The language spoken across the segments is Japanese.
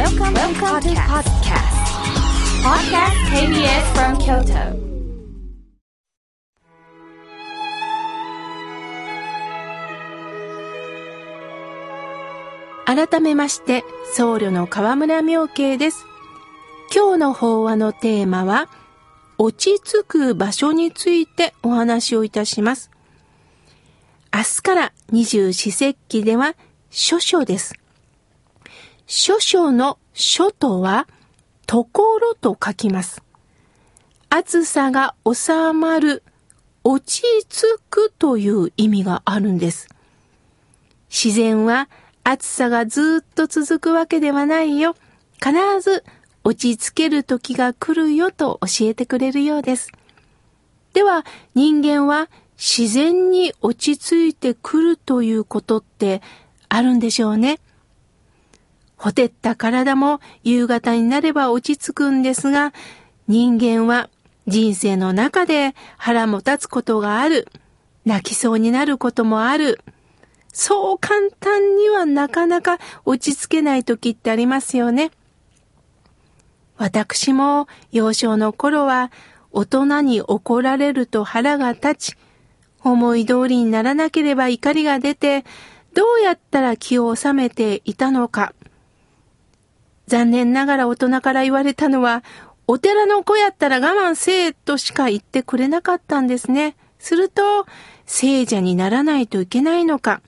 Welcome, Welcome to podcast. Podcast KBS from Kyoto. 改めまして、僧侶の河村明慶です。今日の法話のテーマは、落ち着く場所についてお話をいたします。明日から二十四節気では、諸書です。諸書の書とは、ところと書きます。暑さが収まる、落ち着くという意味があるんです。自然は暑さがずっと続くわけではないよ。必ず落ち着ける時が来るよと教えてくれるようです。では人間は自然に落ち着いてくるということってあるんでしょうね。ほてった体も夕方になれば落ち着くんですが、人間は人生の中で腹も立つことがある。泣きそうになることもある。そう簡単にはなかなか落ち着けない時ってありますよね。私も幼少の頃は大人に怒られると腹が立ち、思い通りにならなければ怒りが出て、どうやったら気を収めていたのか。残念ながら大人から言われたのは、お寺の子やったら我慢せえとしか言ってくれなかったんですね。すると、聖者にならないといけないのか。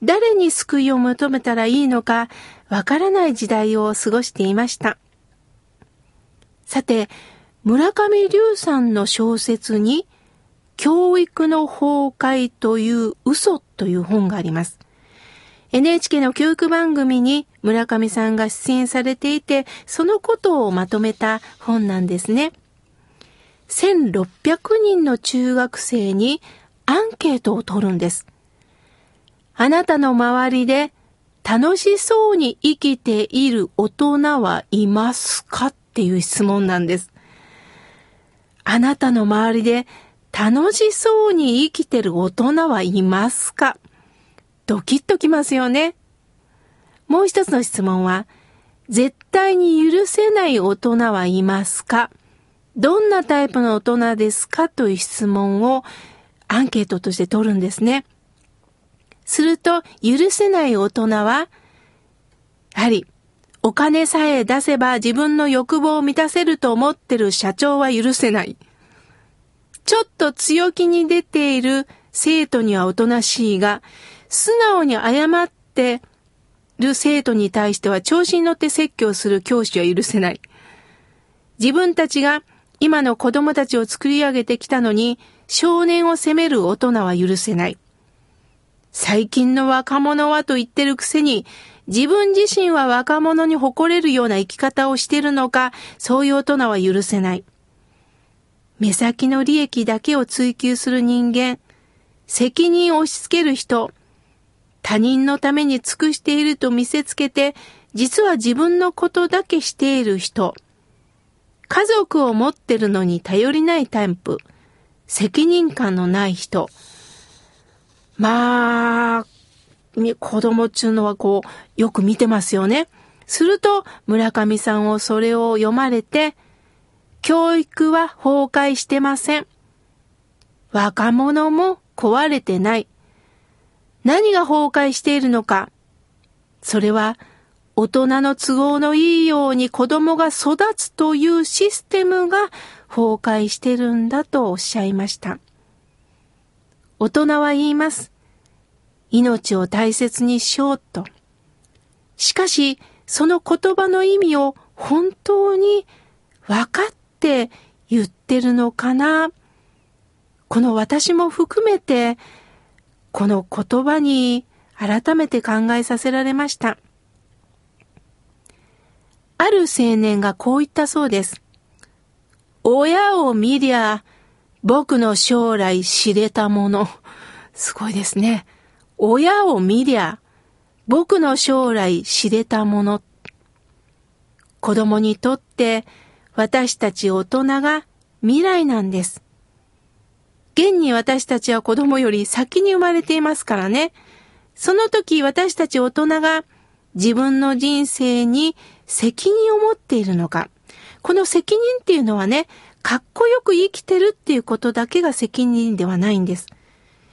誰に救いを求めたらいいのかわからない時代を過ごしていました。さて、村上龍さんの小説に、教育の崩壊という嘘という本があります。NHK の教育番組に村上さんが出演されていて、そのことをまとめた本なんですね。1600人の中学生にアンケートを取るんです。あなたの周りで楽しそうに生きている大人はいますかっていう質問なんです。あなたの周りで楽しそうに生きてる大人はいますか？ドキッときますよね。もう一つの質問は、絶対に許せない大人はいますか？どんなタイプの大人ですかという質問をアンケートとして取るんですね。すると、許せない大人は、やはり、お金さえ出せば自分の欲望を満たせると思ってる社長は許せない。ちょっと強気に出ている生徒にはおとなしいが、素直に謝ってる生徒に対しては調子に乗って説教する教師は許せない。自分たちが今の子供たちを作り上げてきたのに、少年を責める大人は許せない。最近の若者はと言ってるくせに、自分自身は若者に誇れるような生き方をしてるのか、そういう大人は許せない。目先の利益だけを追求する人間、責任を押し付ける人、他人のために尽くしていると見せつけて、実は自分のことだけしている人、家族を持ってるのに頼りないタイプ、責任感のない人、まあ、子供っちゅうのはこう、よく見てますよね。すると、村上さんをそれを読まれて、教育は崩壊してません。若者も壊れてない。何が崩壊しているのか。それは、大人の都合のいいように子供が育つというシステムが崩壊してるんだとおっしゃいました。大人は言います。命を大切にしようと。しかし、その言葉の意味を本当に分かって言ってるのかな。この私も含めて、この言葉に改めて考えさせられました。ある青年がこう言ったそうです。親を見りゃ、僕の将来知れたもの。すごいですね。親を見りゃ、僕の将来知れたもの。子供にとって私たち大人が未来なんです。現に私たちは子供より先に生まれていますからね。その時私たち大人が自分の人生に責任を持っているのか。この責任っていうのはね、かっこよく生きてるっていうことだけが責任ではないんです。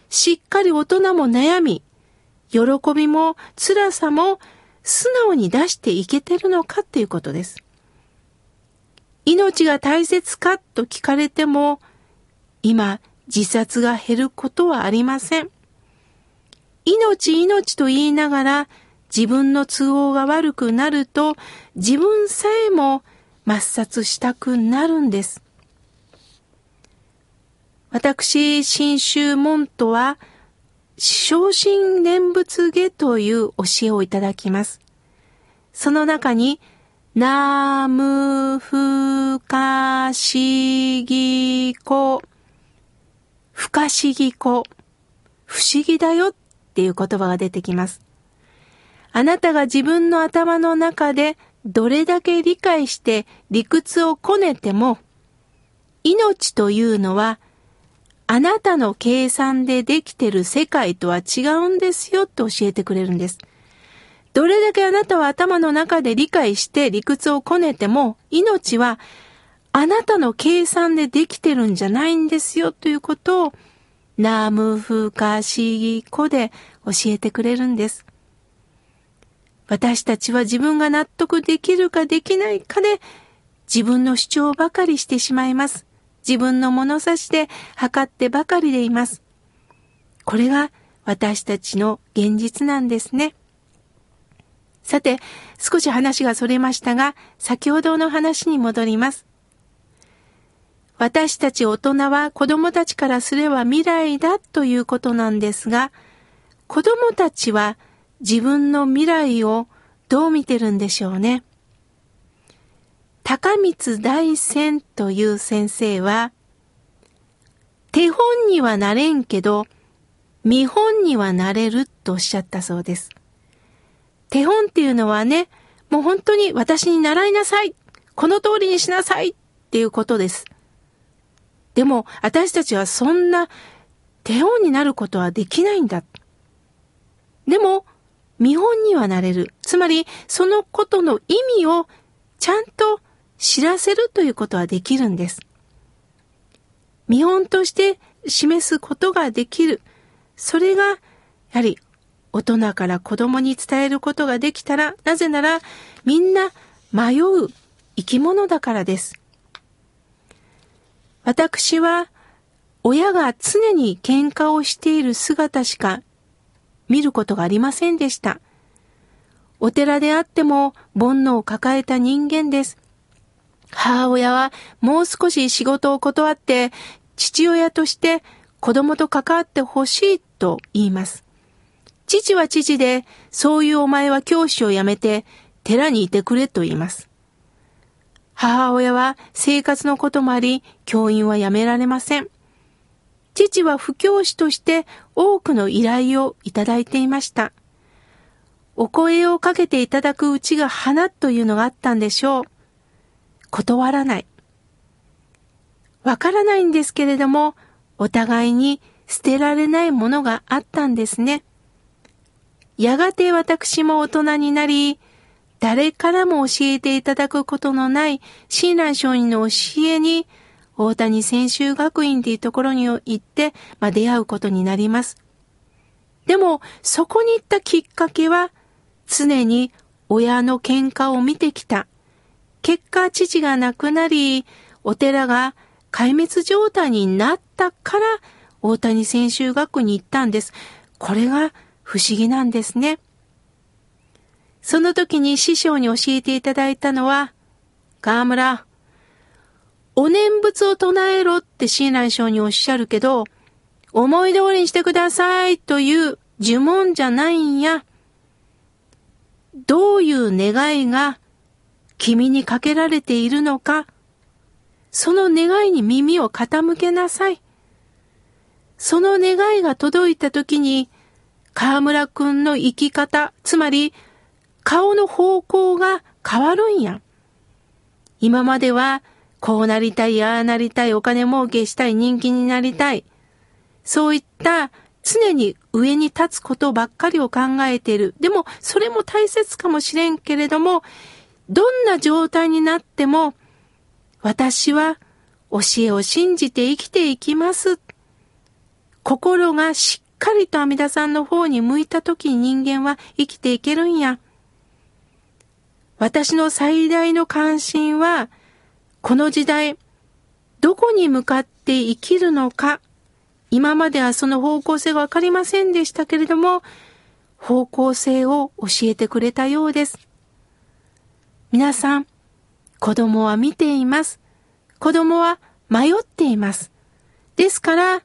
しっかり大人も悩み、喜びも辛さも素直に出していけてるのかっていうことです。命が大切かと聞かれても、今自殺が減ることはありません。命命と言いながら自分の都合が悪くなると自分さえも抹殺したくなるんです。私、新州門とは、昇進念仏下という教えをいただきます。その中に、ナムフカシギコ、不可思議コ、不思議だよっていう言葉が出てきます。あなたが自分の頭の中でどれだけ理解して理屈をこねても、命というのはあなたの計算でできてる世界とは違うんですよって教えてくれるんです。どれだけあなたは頭の中で理解して理屈をこねても、命はあなたの計算でできてるんじゃないんですよということを、ナムフカシギコで教えてくれるんです。私たちは自分が納得できるかできないかで自分の主張ばかりしてしまいます。自分の物差しで測ってばかりでいます。これが私たちの現実なんですね。さて、少し話がそれましたが、先ほどの話に戻ります。私たち大人は子供たちからすれば未来だということなんですが、子供たちは自分の未来をどう見てるんでしょうね。高光大仙という先生は、手本にはなれんけど、見本にはなれるとおっしゃったそうです。手本っていうのはね、もう本当に私に習いなさいこの通りにしなさいっていうことです。でも、私たちはそんな手本になることはできないんだ。でも、見本にはなれる。つまり、そのことの意味をちゃんと知らせるということはできるんです。見本として示すことができる。それが、やはり、大人から子供に伝えることができたら、なぜなら、みんな迷う生き物だからです。私は、親が常に喧嘩をしている姿しか見ることがありませんでした。お寺であっても煩悩を抱えた人間です。母親はもう少し仕事を断って父親として子供と関わってほしいと言います。父は父で、そういうお前は教師を辞めて寺にいてくれと言います。母親は生活のこともあり、教員は辞められません。父は布教師として多くの依頼をいただいていました。お声をかけていただくうちが花というのがあったんでしょう。断らない。わからないんですけれども、お互いに捨てられないものがあったんですね。やがて私も大人になり、誰からも教えていただくことのない親鸞上人の教えに、大谷専修学院っていうところに行って、まあ、出会うことになります。でも、そこに行ったきっかけは、常に親の喧嘩を見てきた結果、父が亡くなり、お寺が壊滅状態になったから、大谷専修学院に行ったんです。これが不思議なんですね。その時に師匠に教えていただいたのは、河村、お念仏を唱えろって親鸞上におっしゃるけど、思い通りにしてくださいという呪文じゃないんや。どういう願いが君にかけられているのか、その願いに耳を傾けなさい。その願いが届いた時に、河村くんの生き方、つまり顔の方向が変わるんや。今までは、こうなりたい、ああなりたい、お金儲けしたい、人気になりたい。そういった常に上に立つことばっかりを考えている。でも、それも大切かもしれんけれども、どんな状態になっても、私は教えを信じて生きていきます。心がしっかりと阿弥陀さんの方に向いた時に人間は生きていけるんや。私の最大の関心は、この時代、どこに向かって生きるのか、今まではその方向性がわかりませんでしたけれども、方向性を教えてくれたようです。皆さん、子供は見ています。子供は迷っています。ですから、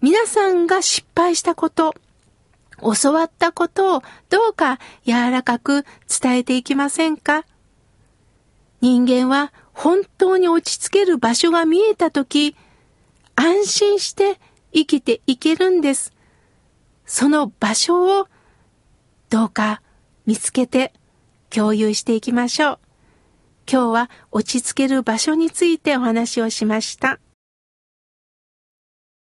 皆さんが失敗したこと、教わったことをどうか柔らかく伝えていきませんか？人間は本当に落ち着ける場所が見えたとき、安心して生きていけるんです。その場所をどうか見つけて共有していきましょう。今日は落ち着ける場所についてお話をしました。